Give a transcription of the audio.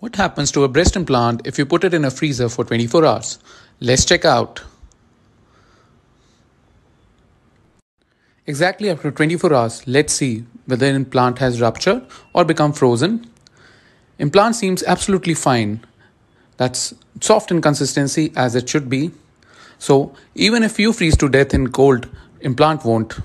What happens to a breast implant if you put it in a freezer for 24 hours? Let's check out. Exactly after 24 hours, let's see whether an implant has ruptured or become frozen. Implant seems absolutely fine. That's soft in consistency as it should be. So even if you freeze to death in cold, implant won't.